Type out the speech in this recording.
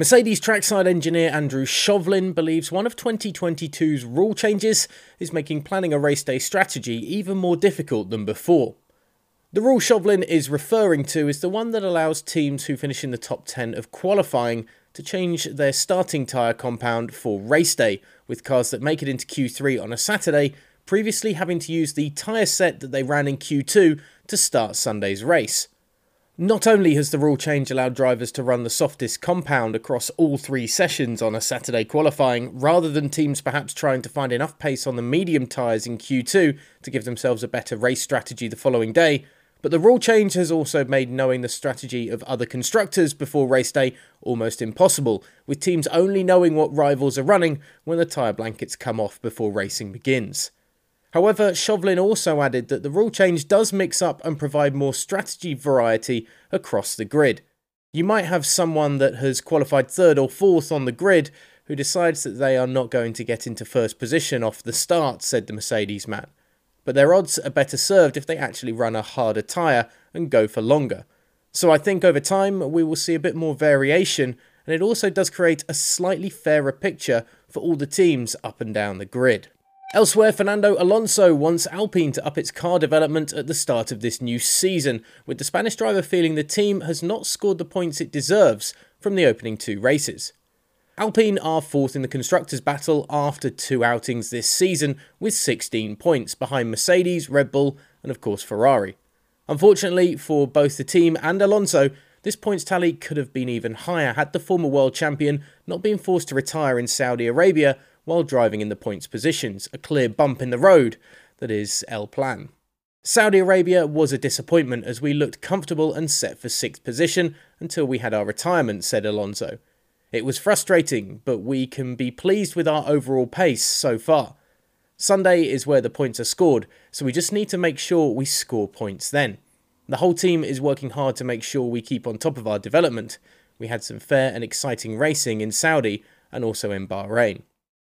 Mercedes trackside engineer Andrew Shovlin believes one of 2022's rule changes is making planning a race day strategy even more difficult than before. The rule Shovlin is referring to is the one that allows teams who finish in the top 10 of qualifying to change their starting tyre compound for race day, with cars that make it into Q3 on a Saturday previously having to use the tyre set that they ran in Q2 to start Sunday's race. Not only has the rule change allowed drivers to run the softest compound across all three sessions on a Saturday qualifying, rather than teams perhaps trying to find enough pace on the medium tyres in Q2 to give themselves a better race strategy the following day, but the rule change has also made knowing the strategy of other constructors before race day almost impossible, with teams only knowing what rivals are running when the tyre blankets come off before racing begins. However, Shovlin also added that the rule change does mix up and provide more strategy variety across the grid. You might have someone that has qualified third or fourth on the grid who decides that they are not going to get into first position off the start, said the Mercedes man. But their odds are better served if they actually run a harder tyre and go for longer. So I think over time we will see a bit more variation, and it also does create a slightly fairer picture for all the teams up and down the grid. Elsewhere, Fernando Alonso wants Alpine to up its car development at the start of this new season, with the Spanish driver feeling the team has not scored the points it deserves from the opening two races. Alpine are fourth in the Constructors' battle after two outings this season, with 16 points behind Mercedes, Red Bull, and of course Ferrari. Unfortunately for both the team and Alonso, this points tally could have been even higher had the former world champion not been forced to retire in Saudi Arabia while driving in the points positions, a clear bump in the road that is El Plan. Saudi Arabia was a disappointment as we looked comfortable and set for sixth position until we had our retirement, said Alonso. It was frustrating, but we can be pleased with our overall pace so far. Sunday is where the points are scored, so we just need to make sure we score points then. The whole team is working hard to make sure we keep on top of our development. We had some fair and exciting racing in Saudi and also in Bahrain.